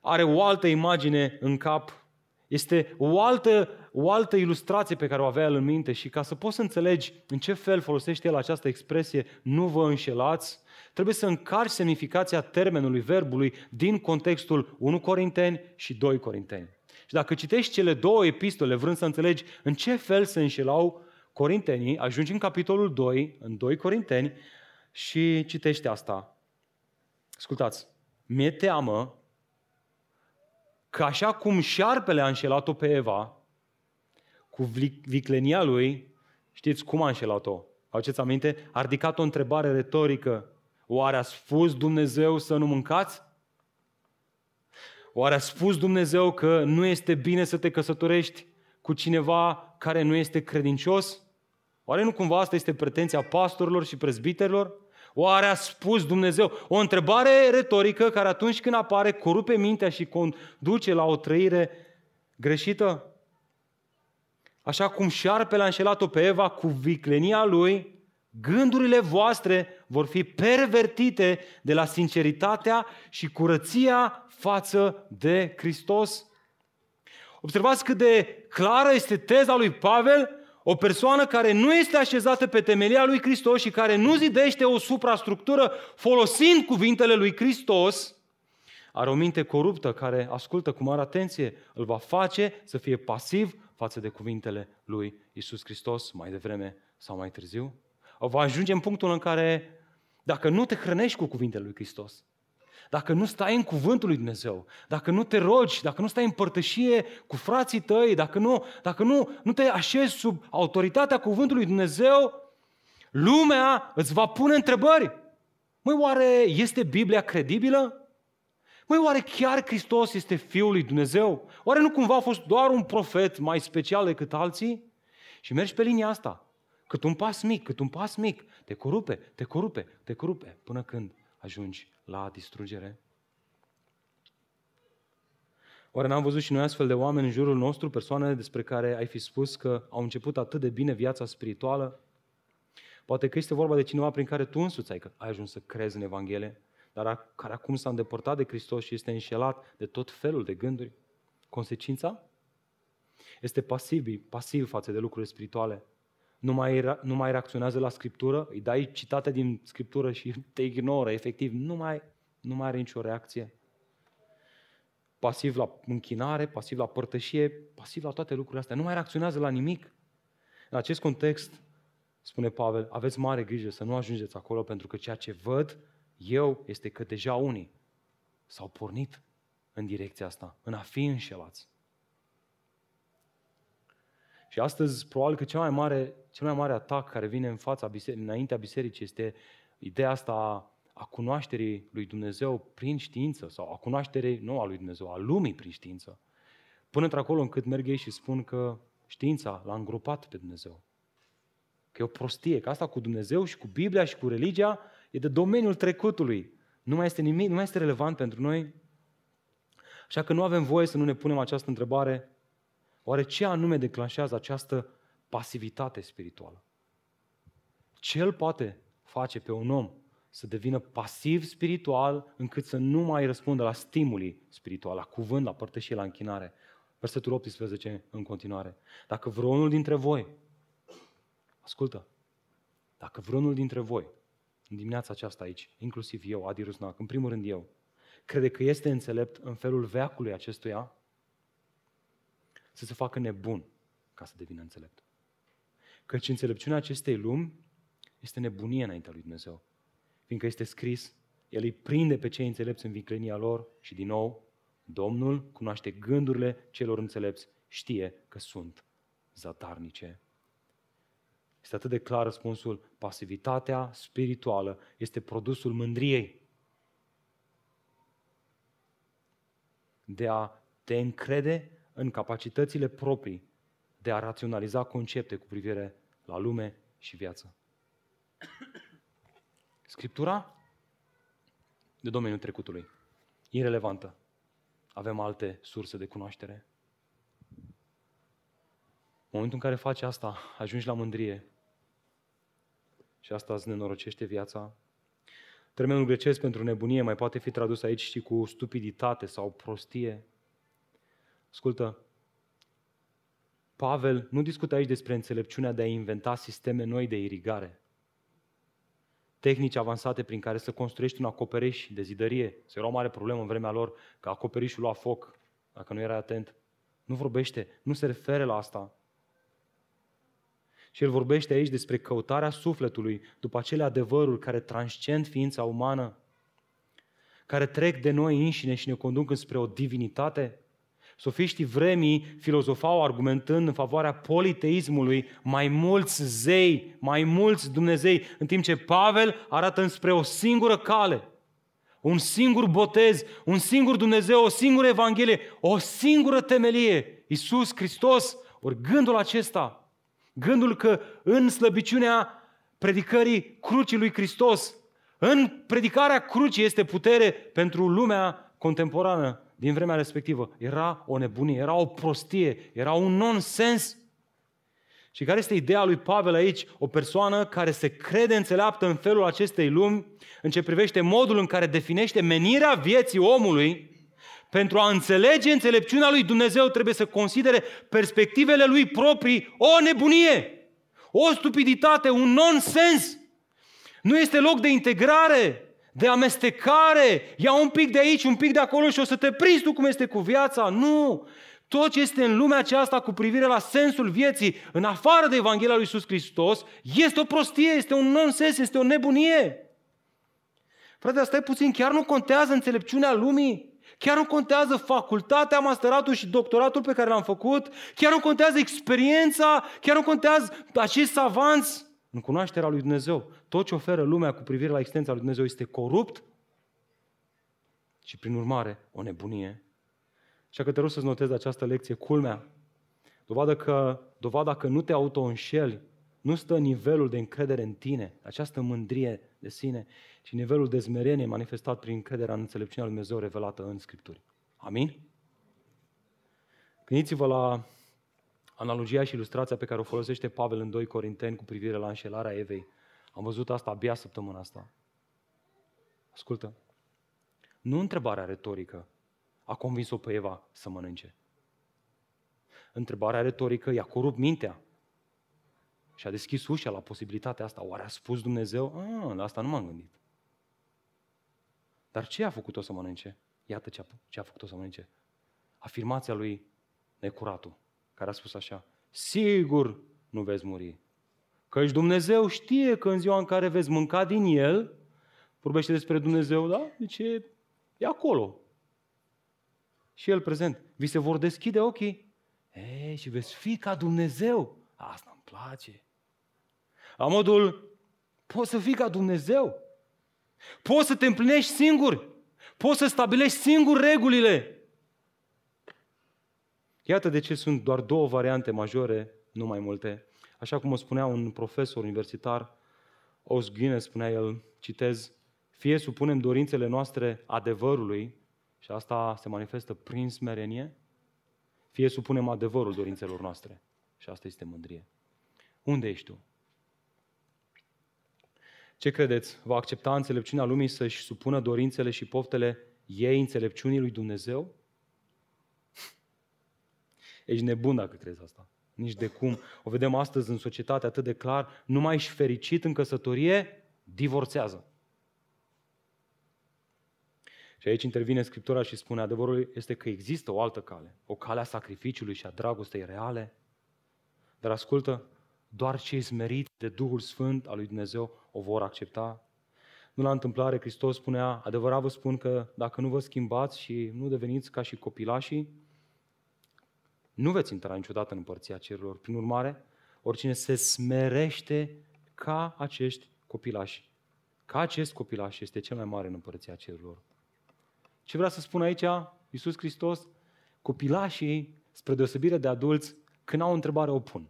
are o altă imagine în cap. Este o altă, o altă ilustrație pe care o avea el în minte și ca să poți să înțelegi în ce fel folosește el această expresie, nu vă înșelați, trebuie să încarci semnificația termenului, verbului, din contextul 1 Corinteni și 2 Corinteni. Și dacă citești cele două epistole, vrând să înțelegi în ce fel se înșelau corintenii, ajungi în capitolul 2, în 2 Corinteni, și citești asta. Ascultați, mi-e teamă că așa cum șarpele a înșelat-o pe Eva, cu viclenia lui, știți cum a înșelat-o? Aduceți aminte? A ridicat o întrebare retorică. Oare a spus Dumnezeu să nu mâncați? Oare a spus Dumnezeu că nu este bine să te căsătorești cu cineva care nu este credincios? Oare nu cumva asta este pretenția pastorilor și prezbiterilor? Oare a spus Dumnezeu? O întrebare retorică care atunci când apare corupe mintea și conduce la o trăire greșită? Așa cum șarpele a înșelat-o pe Eva cu viclenia lui, gândurile voastre vor fi pervertite de la sinceritatea și curăția față de Hristos. Observați cât de clară este teza lui Pavel o persoană care nu este așezată pe temelia lui Hristos și care nu zidește o suprastructură folosind cuvintele lui Hristos, are o minte coruptă care ascultă cu mare atenție, îl va face să fie pasiv față de cuvintele lui Isus Hristos mai devreme sau mai târziu. O va ajunge în punctul în care, dacă nu te hrănești cu cuvintele lui Hristos, dacă nu stai în cuvântul lui Dumnezeu, dacă nu te rogi, dacă nu stai în părtășie cu frații tăi, dacă nu, dacă nu, nu te așezi sub autoritatea cuvântului lui Dumnezeu, lumea îți va pune întrebări. Măi, oare este Biblia credibilă? Măi, oare chiar Hristos este Fiul lui Dumnezeu? Oare nu cumva a fost doar un profet mai special decât alții? Și mergi pe linia asta. Cât un pas mic, cât un pas mic, te corupe, te corupe, te corupe, până când ajungi la distrugere? Oare n-am văzut și noi astfel de oameni în jurul nostru, persoane despre care ai fi spus că au început atât de bine viața spirituală? Poate că este vorba de cineva prin care tu însuți ai, ai ajuns să crezi în Evanghelie, dar care acum s-a îndepărtat de Hristos și este înșelat de tot felul de gânduri. Consecința? Este pasiv, pasiv față de lucruri spirituale. Nu mai, nu mai reacționează la Scriptură, îi dai citate din Scriptură și te ignoră, efectiv, nu mai, nu mai are nicio reacție. Pasiv la închinare, pasiv la părtășie, pasiv la toate lucrurile astea. Nu mai reacționează la nimic. În acest context, spune Pavel, aveți mare grijă să nu ajungeți acolo, pentru că ceea ce văd eu este că deja unii s-au pornit în direcția asta, în a fi înșelați. Și astăzi, probabil că cel mai mare, cel mai mare atac care vine în fața bisericii, înaintea bisericii este ideea asta a cunoașterii lui Dumnezeu prin știință sau a cunoașterii, nu a lui Dumnezeu, a lumii prin știință. Până într-acolo încât merg ei și spun că știința l-a îngropat pe Dumnezeu. Că e o prostie, că asta cu Dumnezeu și cu Biblia și cu religia e de domeniul trecutului. Nu mai este nimic, nu mai este relevant pentru noi. Așa că nu avem voie să nu ne punem această întrebare. Oare ce anume declanșează această pasivitate spirituală? Ce îl poate face pe un om să devină pasiv spiritual încât să nu mai răspundă la stimuli spiritual, la cuvânt, la părtășie, la închinare? Versetul 18 în continuare. Dacă vreunul dintre voi, ascultă, dacă vreunul dintre voi în dimineața aceasta aici, inclusiv eu, Adi Rusnac, în primul rând eu, crede că este înțelept în felul veacului acestuia, să se facă nebun ca să devină înțelept. Căci înțelepciunea acestei lumi este nebunie înaintea lui Dumnezeu. Fiindcă este scris, El îi prinde pe cei înțelepți în viclenia lor și din nou, Domnul cunoaște gândurile celor înțelepți, știe că sunt zadarnice este atât de clar răspunsul, pasivitatea spirituală este produsul mândriei. De a te încrede în capacitățile proprii de a raționaliza concepte cu privire la lume și viață. Scriptura de domeniul trecutului. Irelevantă. Avem alte surse de cunoaștere. În momentul în care faci asta, ajungi la mândrie și asta îți nenorocește viața. Termenul grecesc pentru nebunie mai poate fi tradus aici și cu stupiditate sau prostie. Ascultă, Pavel nu discută aici despre înțelepciunea de a inventa sisteme noi de irigare, tehnici avansate prin care să construiești un acoperiș de zidărie. Se era o mare problemă în vremea lor că acoperișul lua foc, dacă nu era atent. Nu vorbește, nu se referă la asta. Și el vorbește aici despre căutarea sufletului după acele adevăruri care transcend ființa umană, care trec de noi înșine și ne conduc spre o divinitate. Sofiștii vremii filozofau argumentând în favoarea politeismului mai mulți zei, mai mulți Dumnezei, în timp ce Pavel arată înspre o singură cale, un singur botez, un singur Dumnezeu, o singură Evanghelie, o singură temelie, Iisus Hristos. Ori gândul acesta Gândul că în slăbiciunea predicării crucii lui Hristos, în predicarea crucii este putere pentru lumea contemporană din vremea respectivă. Era o nebunie, era o prostie, era un nonsens. Și care este ideea lui Pavel aici? O persoană care se crede înțeleaptă în felul acestei lumi, în ce privește modul în care definește menirea vieții omului, pentru a înțelege înțelepciunea lui Dumnezeu trebuie să considere perspectivele lui proprii o nebunie, o stupiditate, un nonsens. Nu este loc de integrare, de amestecare, ia un pic de aici, un pic de acolo și o să te prinzi tu cum este cu viața. Nu! Tot ce este în lumea aceasta cu privire la sensul vieții, în afară de Evanghelia lui Iisus Hristos, este o prostie, este un nonsens, este o nebunie. Frate, stai puțin, chiar nu contează înțelepciunea lumii? Chiar nu contează facultatea, masteratul și doctoratul pe care l-am făcut? Chiar nu contează experiența? Chiar nu contează acest avanț? În cunoașterea lui Dumnezeu, tot ce oferă lumea cu privire la existența lui Dumnezeu este corupt și prin urmare o nebunie. Așa că te rog să-ți notezi această lecție, culmea. Dovadă că, dovada că nu te auto-înșeli nu stă nivelul de încredere în tine, această mândrie de sine, ci nivelul de zmerenie manifestat prin încrederea în înțelepciunea lui Dumnezeu revelată în Scripturi. Amin? Gândiți-vă la analogia și ilustrația pe care o folosește Pavel în 2 Corinteni cu privire la înșelarea Evei. Am văzut asta abia săptămâna asta. Ascultă. Nu întrebarea retorică a convins-o pe Eva să mănânce. Întrebarea retorică i-a corupt mintea. Și a deschis ușa la posibilitatea asta. Oare a spus Dumnezeu? Ah, la asta nu m-am gândit. Dar ce a făcut-o să mănânce? Iată ce a, ce a făcut-o să mănânce. Afirmația lui necuratul, care a spus așa, sigur nu veți muri. Căci Dumnezeu știe că în ziua în care veți mânca din el, vorbește despre Dumnezeu, da? Deci e, e acolo. Și el prezent. Vi se vor deschide ochii. Ei, și veți fi ca Dumnezeu. Asta îmi place. La modul, poți să fii ca Dumnezeu. Poți să te împlinești singur. Poți să stabilești singur regulile. Iată de ce sunt doar două variante majore, nu mai multe. Așa cum o spunea un profesor universitar, Os Guinness, spunea el, citez, fie supunem dorințele noastre adevărului, și asta se manifestă prin smerenie, fie supunem adevărul dorințelor noastre. Și asta este mândrie. Unde ești tu? Ce credeți? Va accepta înțelepciunea lumii să-și supună dorințele și poftele ei înțelepciunii lui Dumnezeu? Ești nebun dacă crezi asta. Nici de cum. O vedem astăzi în societate atât de clar. Nu mai ești fericit în căsătorie, divorțează. Și aici intervine Scriptura și spune, adevărul este că există o altă cale, o cale a sacrificiului și a dragostei reale. Dar ascultă, doar cei smeriți de Duhul Sfânt al lui Dumnezeu o vor accepta. Nu la întâmplare, Hristos spunea, adevărat vă spun că dacă nu vă schimbați și nu deveniți ca și copilașii, nu veți intra niciodată în împărția cerurilor. Prin urmare, oricine se smerește ca acești copilași, ca acest copilaș este cel mai mare în împărția cerurilor. Ce vrea să spun aici Iisus Hristos? Copilașii, spre deosebire de adulți, când au o întrebare, o pun.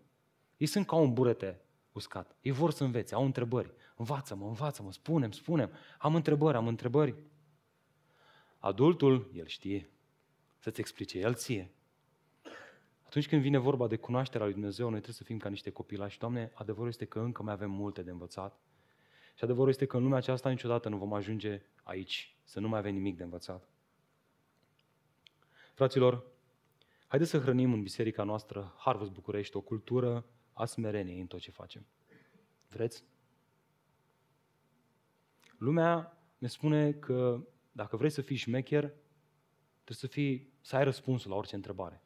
Ei sunt ca un burete uscat. Ei vor să învețe, au întrebări. Învață-mă, învață-mă, spunem, spunem. Am întrebări, am întrebări. Adultul, el știe să-ți explice, el ție. Atunci când vine vorba de cunoașterea lui Dumnezeu, noi trebuie să fim ca niște copilași. Doamne, adevărul este că încă mai avem multe de învățat. Și adevărul este că în lumea aceasta niciodată nu vom ajunge aici, să nu mai avem nimic de învățat. Fraților, haideți să hrănim în biserica noastră, Harvest București, o cultură a smereniei în tot ce facem. Vreți? Lumea ne spune că dacă vrei să fii șmecher, trebuie să, fii, să ai răspunsul la orice întrebare.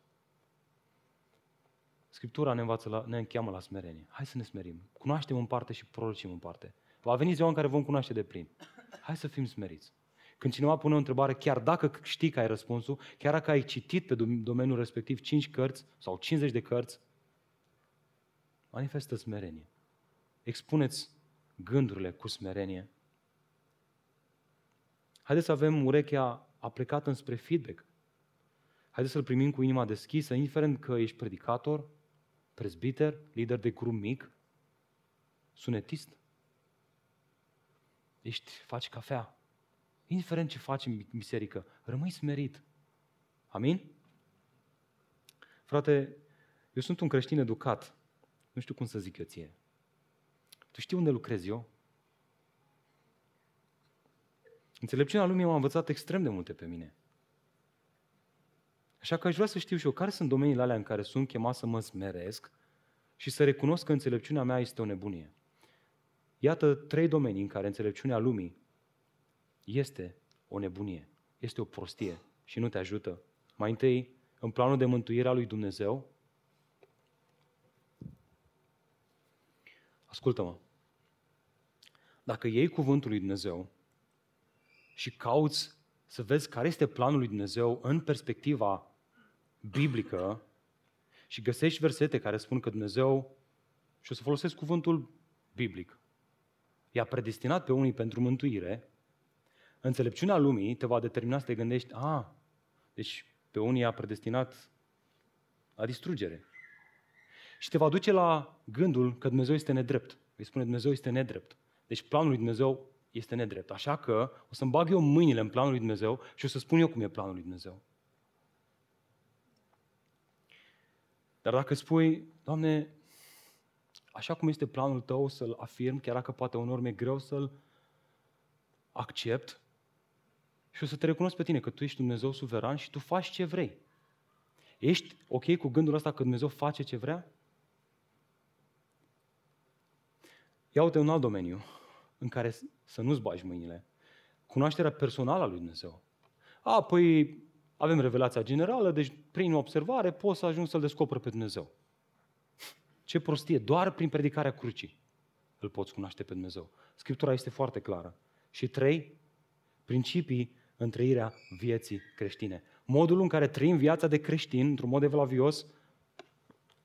Scriptura ne, învață la, ne încheamă la smerenie. Hai să ne smerim. Cunoaștem în parte și prorocim în parte. Va veni ziua în care vom cunoaște de plin. Hai să fim smeriți. Când cineva pune o întrebare, chiar dacă știi că ai răspunsul, chiar dacă ai citit pe domeniul respectiv 5 cărți sau 50 de cărți, manifestă smerenie. Expuneți gândurile cu smerenie. Haideți să avem urechea aplicată înspre feedback. Haideți să-l primim cu inima deschisă, indiferent că ești predicator, prezbiter, lider de grup mic, sunetist. Ești, faci cafea. Indiferent ce faci în biserică, rămâi smerit. Amin? Frate, eu sunt un creștin educat. Nu știu cum să zic eu ție. Tu știi unde lucrez eu? Înțelepciunea lumii m-a învățat extrem de multe pe mine. Așa că aș vrea să știu și eu care sunt domeniile alea în care sunt chemat să mă smeresc și să recunosc că înțelepciunea mea este o nebunie. Iată trei domenii în care înțelepciunea lumii este o nebunie, este o prostie și nu te ajută. Mai întâi, în planul de mântuire a lui Dumnezeu, ascultă-mă, dacă iei cuvântul lui Dumnezeu și cauți să vezi care este planul lui Dumnezeu în perspectiva biblică și găsești versete care spun că Dumnezeu, și o să folosesc cuvântul biblic, i-a predestinat pe unii pentru mântuire, înțelepciunea lumii te va determina să te gândești, a, deci pe unii i-a predestinat la distrugere. Și te va duce la gândul că Dumnezeu este nedrept. Vei spune, Dumnezeu este nedrept. Deci planul lui Dumnezeu este nedrept. Așa că o să-mi bag eu mâinile în planul lui Dumnezeu și o să spun eu cum e planul lui Dumnezeu. Dar dacă spui, Doamne, așa cum este planul tău să-l afirm, chiar dacă poate unor mi-e greu să-l accept, și o să te recunosc pe tine că tu ești Dumnezeu suveran și tu faci ce vrei. Ești ok cu gândul ăsta că Dumnezeu face ce vrea? Ia uite un alt domeniu în care să nu-ți bagi mâinile. Cunoașterea personală a lui Dumnezeu. A, păi avem revelația generală, deci prin observare poți să ajungi să-L descoperi pe Dumnezeu. Ce prostie! Doar prin predicarea crucii îl poți cunoaște pe Dumnezeu. Scriptura este foarte clară. Și trei, principii în trăirea vieții creștine. Modul în care trăim viața de creștin, într-un mod evlavios,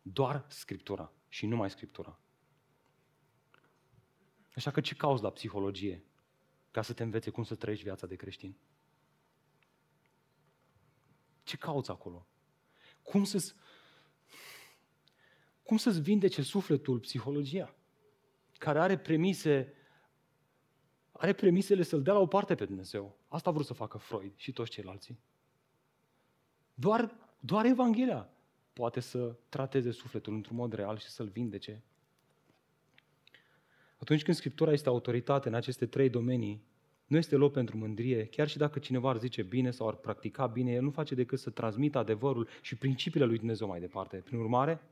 doar Scriptura și numai Scriptura. Așa că ce cauți la psihologie ca să te învețe cum să trăiești viața de creștin? Ce cauți acolo? Cum să-ți, cum să-ți vindece sufletul psihologia? Care are premise are premisele să-l dea la o parte pe Dumnezeu. Asta a vrut să facă Freud și toți ceilalți. Doar, doar Evanghelia poate să trateze sufletul într-un mod real și să-l vindece. Atunci când Scriptura este autoritate în aceste trei domenii, nu este loc pentru mândrie, chiar și dacă cineva ar zice bine sau ar practica bine, el nu face decât să transmită adevărul și principiile lui Dumnezeu mai departe. Prin urmare,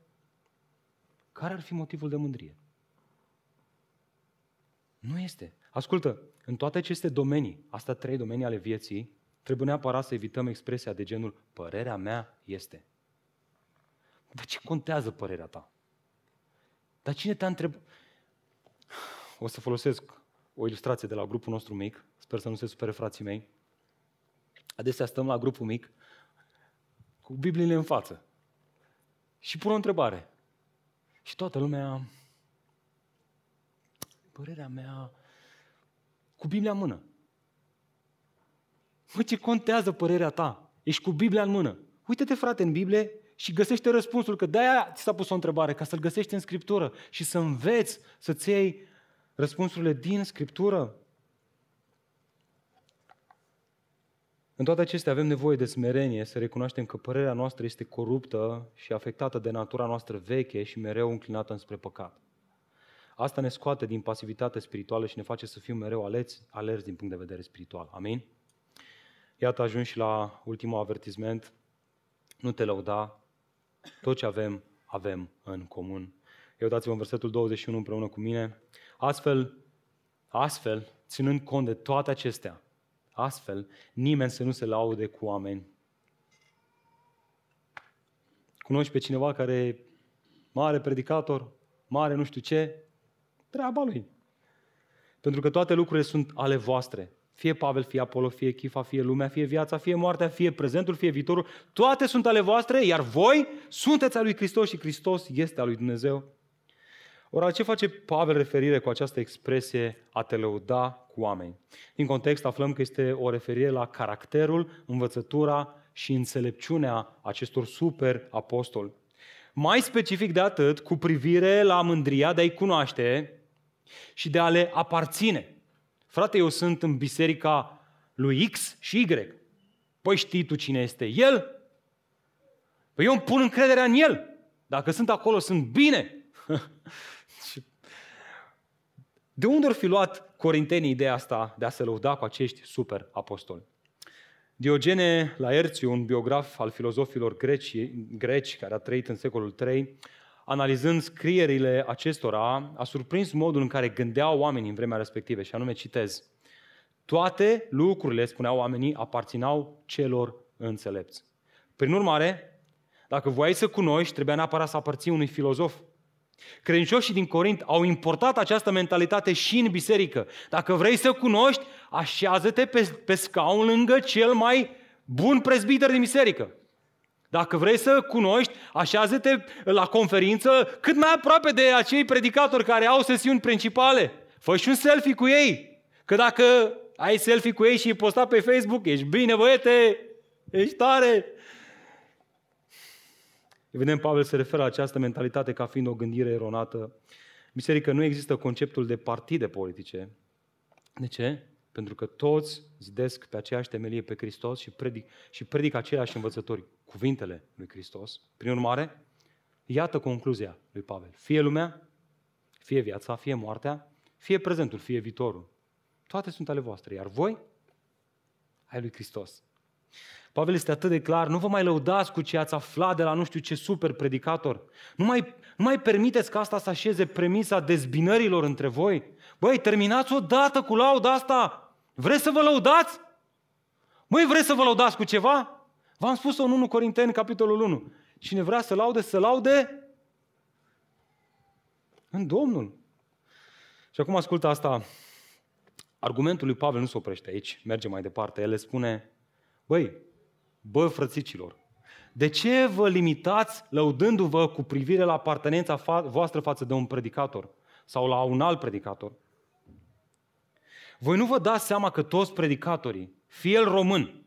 care ar fi motivul de mândrie? Nu este. Ascultă, în toate aceste domenii, astea trei domenii ale vieții, trebuie neapărat să evităm expresia de genul părerea mea este. Dar ce contează părerea ta? Dar cine te-a întrebat? O să folosesc o ilustrație de la grupul nostru mic, sper să nu se supere frații mei. Adesea stăm la grupul mic cu Bibliile în față și pun o întrebare. Și toată lumea, părerea mea, cu Biblia în mână. Mă, ce contează părerea ta? Ești cu Biblia în mână. Uite-te, frate, în Biblie și găsește răspunsul, că de-aia ți s-a pus o întrebare, ca să-l găsești în Scriptură și să înveți să-ți iei răspunsurile din Scriptură. În toate acestea avem nevoie de smerenie, să recunoaștem că părerea noastră este coruptă și afectată de natura noastră veche și mereu înclinată înspre păcat. Asta ne scoate din pasivitate spirituală și ne face să fim mereu aleți, alerți din punct de vedere spiritual. Amin? Iată, ajung și la ultimul avertisment. Nu te lăuda. Tot ce avem, avem în comun. Eu dați-vă în versetul 21 împreună cu mine. Astfel, astfel, ținând cont de toate acestea, astfel, nimeni să nu se laude cu oameni. Cunoști pe cineva care e mare predicator, mare nu știu ce, treaba lui. Pentru că toate lucrurile sunt ale voastre. Fie Pavel, fie Apollo, fie Chifa, fie lumea, fie viața, fie moartea, fie prezentul, fie viitorul. Toate sunt ale voastre, iar voi sunteți al lui Hristos și Hristos este al lui Dumnezeu. Ora, ce face Pavel referire cu această expresie a te lăuda cu oameni? Din context aflăm că este o referire la caracterul, învățătura și înțelepciunea acestor super apostoli. Mai specific de atât, cu privire la mândria de a-i cunoaște și de a le aparține. Frate, eu sunt în biserica lui X și Y. Păi știi tu cine este El? Păi eu îmi pun încrederea în El. Dacă sunt acolo, sunt bine. de unde ar fi luat corintenii ideea asta de a se lăuda cu acești super apostoli? Diogene Laerțiu, un biograf al filozofilor greci, greci care a trăit în secolul III, analizând scrierile acestora, a surprins modul în care gândeau oamenii în vremea respectivă, și anume citez. Toate lucrurile, spuneau oamenii, aparținau celor înțelepți. Prin urmare, dacă voiai să cunoști, trebuia neapărat să aparții unui filozof. Credincioșii din Corint au importat această mentalitate și în biserică. Dacă vrei să cunoști, așează-te pe, pe scaun lângă cel mai bun prezbiter din biserică. Dacă vrei să cunoști, așează-te la conferință cât mai aproape de acei predicatori care au sesiuni principale. Fă și un selfie cu ei. Că dacă ai selfie cu ei și îi posta pe Facebook, ești bine, băiete, ești tare. Evident, Pavel se referă la această mentalitate ca fiind o gândire eronată. Biserică nu există conceptul de partide politice. De ce? Pentru că toți zidesc pe aceeași temelie pe Hristos și predic, și predic aceleași învățători, cuvintele lui Hristos. Prin urmare, iată concluzia lui Pavel. Fie lumea, fie viața, fie moartea, fie prezentul, fie viitorul. Toate sunt ale voastre, iar voi ai lui Hristos. Pavel este atât de clar, nu vă mai lăudați cu ce ați aflat de la nu știu ce super predicator. Nu mai, nu mai permiteți ca asta să așeze premisa dezbinărilor între voi. Băi, terminați odată cu lauda asta. Vreți să vă lăudați? Băi, vreți să vă lăudați cu ceva? V-am spus-o în 1 Corinteni, capitolul 1. Cine vrea să laude, să laude în Domnul. Și acum ascultă asta. Argumentul lui Pavel nu se oprește aici, merge mai departe. El le spune, băi, bă, frățicilor, de ce vă limitați lăudându-vă cu privire la apartenența fa- voastră față de un predicator sau la un alt predicator? Voi nu vă dați seama că toți predicatorii, fie el român,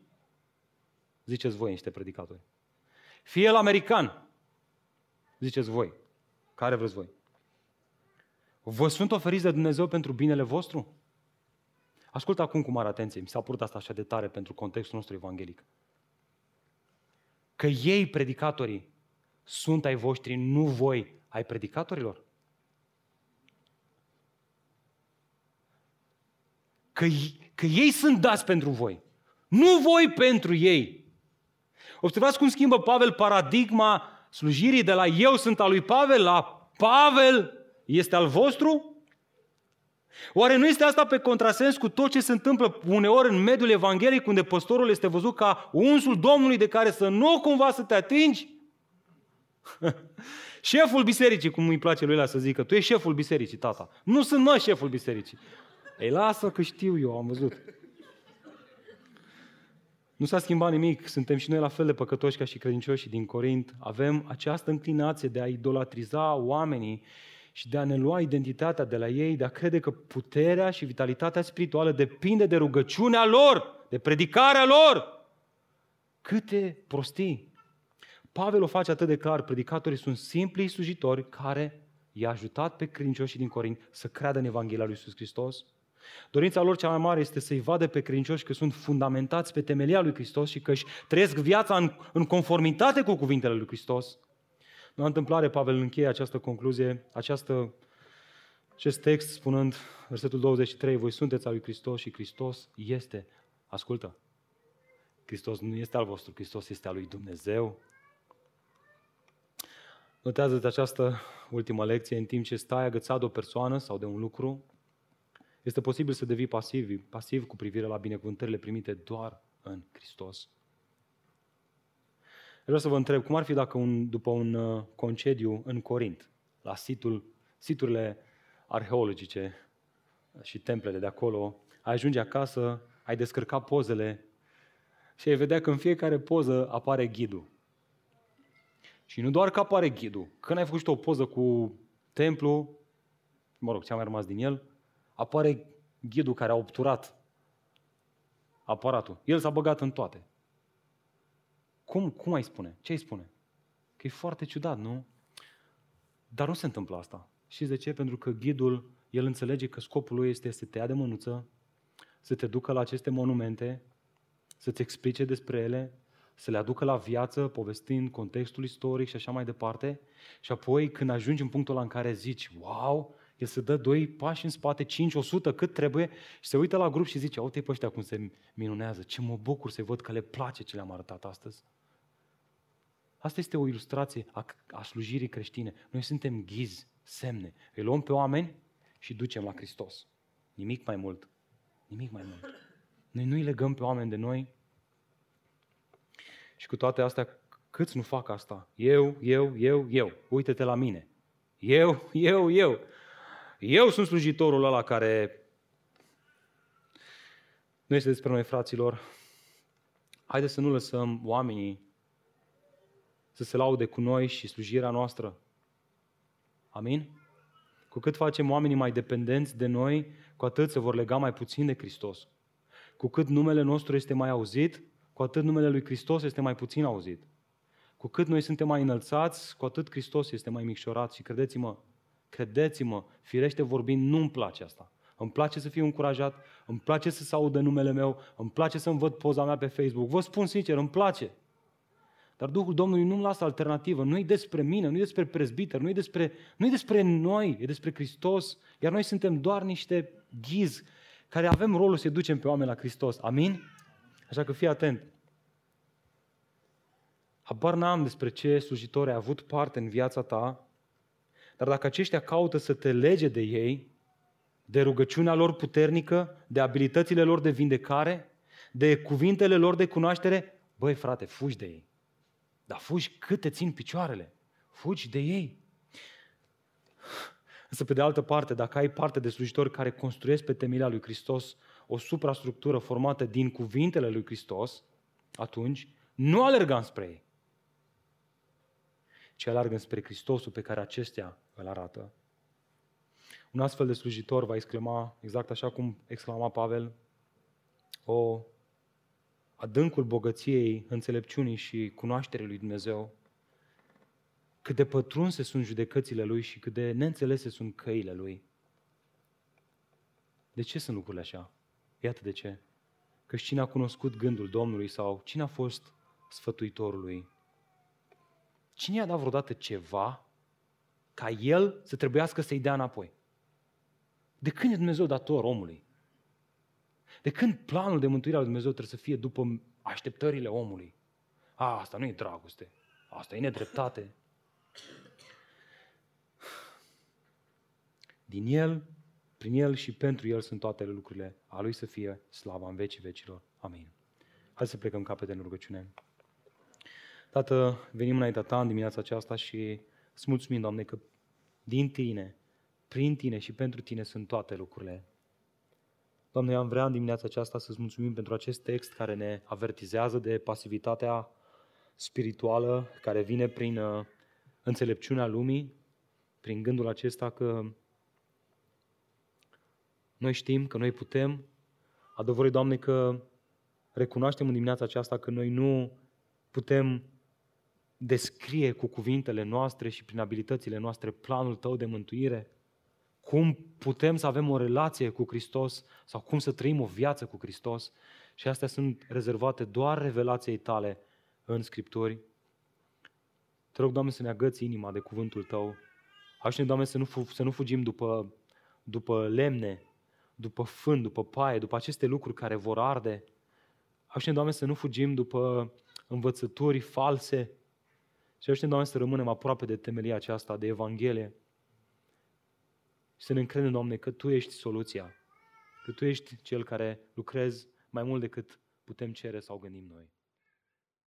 ziceți voi niște predicatori, fie el american, ziceți voi, care vreți voi, vă sunt oferiți de Dumnezeu pentru binele vostru? Ascultă acum cu mare atenție, mi s-a părut asta așa de tare pentru contextul nostru evanghelic. Că ei, predicatorii, sunt ai voștri, nu voi ai predicatorilor? Că, că ei sunt dați pentru voi, nu voi pentru ei. Observați cum schimbă Pavel paradigma slujirii de la eu sunt al lui Pavel la Pavel este al vostru? Oare nu este asta pe contrasens cu tot ce se întâmplă uneori în mediul evanghelic, unde păstorul este văzut ca unsul Domnului de care să nu cumva să te atingi? șeful bisericii, cum îi place lui la să zică, tu ești șeful bisericii, tata. Nu sunt mă șeful bisericii. Ei, lasă că știu eu, am văzut. Nu s-a schimbat nimic, suntem și noi la fel de păcătoși ca și credincioșii din Corint. Avem această înclinație de a idolatriza oamenii și de a ne lua identitatea de la ei, de a crede că puterea și vitalitatea spirituală depinde de rugăciunea lor, de predicarea lor. Câte prostii! Pavel o face atât de clar, predicatorii sunt simpli slujitori care i-a ajutat pe credincioșii din Corint să creadă în Evanghelia lui Iisus Hristos. Dorința lor cea mai mare este să-i vadă pe credincioși că sunt fundamentați pe temelia lui Hristos și că își trăiesc viața în, în conformitate cu cuvintele lui Hristos. Nu întâmplare, Pavel încheie această concluzie, această, acest text spunând, versetul 23, voi sunteți al lui Hristos și Hristos este, ascultă, Hristos nu este al vostru, Hristos este al lui Dumnezeu. Notează această ultimă lecție, în timp ce stai agățat de o persoană sau de un lucru, este posibil să devii pasiv, pasiv cu privire la binecuvântările primite doar în Hristos. Vreau să vă întreb, cum ar fi dacă un, după un uh, concediu în Corint, la situl, siturile arheologice și templele de acolo, ai ajunge acasă, ai descărca pozele și ai vedea că în fiecare poză apare ghidul. Și nu doar că apare ghidul. Când ai făcut o poză cu templu, mă rog, ce a mai rămas din el, apare ghidul care a obturat aparatul. El s-a băgat în toate. Cum, cum ai spune? Ce ai spune? Că e foarte ciudat, nu? Dar nu se întâmplă asta. Și de ce? Pentru că ghidul, el înțelege că scopul lui este să te ia de mânuță, să te ducă la aceste monumente, să-ți explice despre ele, să le aducă la viață, povestind contextul istoric și așa mai departe. Și apoi, când ajungi în punctul ăla în care zici, wow, el se dă doi pași în spate, 5, 100, cât trebuie, și se uită la grup și zice, uite pe ăștia cum se minunează, ce mă bucur să văd că le place ce le-am arătat astăzi. Asta este o ilustrație a, a slujirii creștine. Noi suntem ghizi, semne. Îi luăm pe oameni și ducem la Hristos. Nimic mai mult. Nimic mai mult. Noi nu îi legăm pe oameni de noi. Și cu toate astea, câți nu fac asta? Eu, eu, eu, eu. Uită-te la mine. Eu, eu, eu. Eu sunt slujitorul ăla care... Nu este despre noi, fraților. Haideți să nu lăsăm oamenii să se laude cu noi și slujirea noastră. Amin? Cu cât facem oamenii mai dependenți de noi, cu atât se vor lega mai puțin de Hristos. Cu cât numele nostru este mai auzit, cu atât numele lui Hristos este mai puțin auzit. Cu cât noi suntem mai înălțați, cu atât Hristos este mai micșorat. Și credeți-mă, credeți-mă, firește vorbind, nu-mi place asta. Îmi place să fiu încurajat, îmi place să se audă numele meu, îmi place să-mi văd poza mea pe Facebook. Vă spun sincer, îmi place. Dar Duhul Domnului nu-mi lasă alternativă. Nu e despre mine, nu e despre prezbiter, nu e despre, nu e despre noi, e despre Hristos. Iar noi suntem doar niște ghizi care avem rolul să ducem pe oameni la Hristos. Amin? Așa că fii atent. Habar n-am despre ce slujitori ai avut parte în viața ta, dar dacă aceștia caută să te lege de ei, de rugăciunea lor puternică, de abilitățile lor de vindecare, de cuvintele lor de cunoaștere, băi frate, fugi de ei. Dar fugi cât te țin picioarele. Fugi de ei. Însă, pe de altă parte, dacă ai parte de slujitori care construiesc pe temelia lui Hristos o suprastructură formată din cuvintele lui Hristos, atunci nu alerga spre ei, ci alergă spre Hristosul pe care acestea îl arată. Un astfel de slujitor va exclama, exact așa cum exclama Pavel, o adâncul bogăției, înțelepciunii și cunoașterii lui Dumnezeu, cât de pătrunse sunt judecățile lui și cât de neînțelese sunt căile lui. De ce sunt lucrurile așa? Iată de ce. Că cine a cunoscut gândul Domnului sau cine a fost sfătuitorul lui? Cine i-a dat vreodată ceva ca el să trebuiască să-i dea înapoi? De când e Dumnezeu dator omului? De când planul de mântuire al Dumnezeu trebuie să fie după așteptările omului? A, asta nu e dragoste. Asta e nedreptate. Din El, prin El și pentru El sunt toate lucrurile. A Lui să fie slava în vecii vecilor. Amin. Hai să plecăm capete în rugăciune. Tată, venim înaintea Ta în dimineața aceasta și îți mulțumim, Doamne, că din Tine, prin Tine și pentru Tine sunt toate lucrurile. Doamne, am vrea în dimineața aceasta să-ți mulțumim pentru acest text care ne avertizează de pasivitatea spirituală care vine prin uh, înțelepciunea lumii, prin gândul acesta că noi știm că noi putem. Adevărul, Doamne, că recunoaștem în dimineața aceasta că noi nu putem descrie cu cuvintele noastre și prin abilitățile noastre planul Tău de mântuire, cum putem să avem o relație cu Hristos sau cum să trăim o viață cu Hristos și astea sunt rezervate doar revelației Tale în Scripturi. Te rog, Doamne, să ne agăți inima de cuvântul Tău. Aștept, Doamne, să nu, să nu fugim după, după lemne, după fân, după paie, după aceste lucruri care vor arde. Aștept, Doamne, să nu fugim după învățături false. Și aștept, Doamne, să rămânem aproape de temelia aceasta, de Evanghelie. Și să ne încredem, Doamne, că Tu ești soluția. Că Tu ești Cel care lucrezi mai mult decât putem cere sau gândim noi.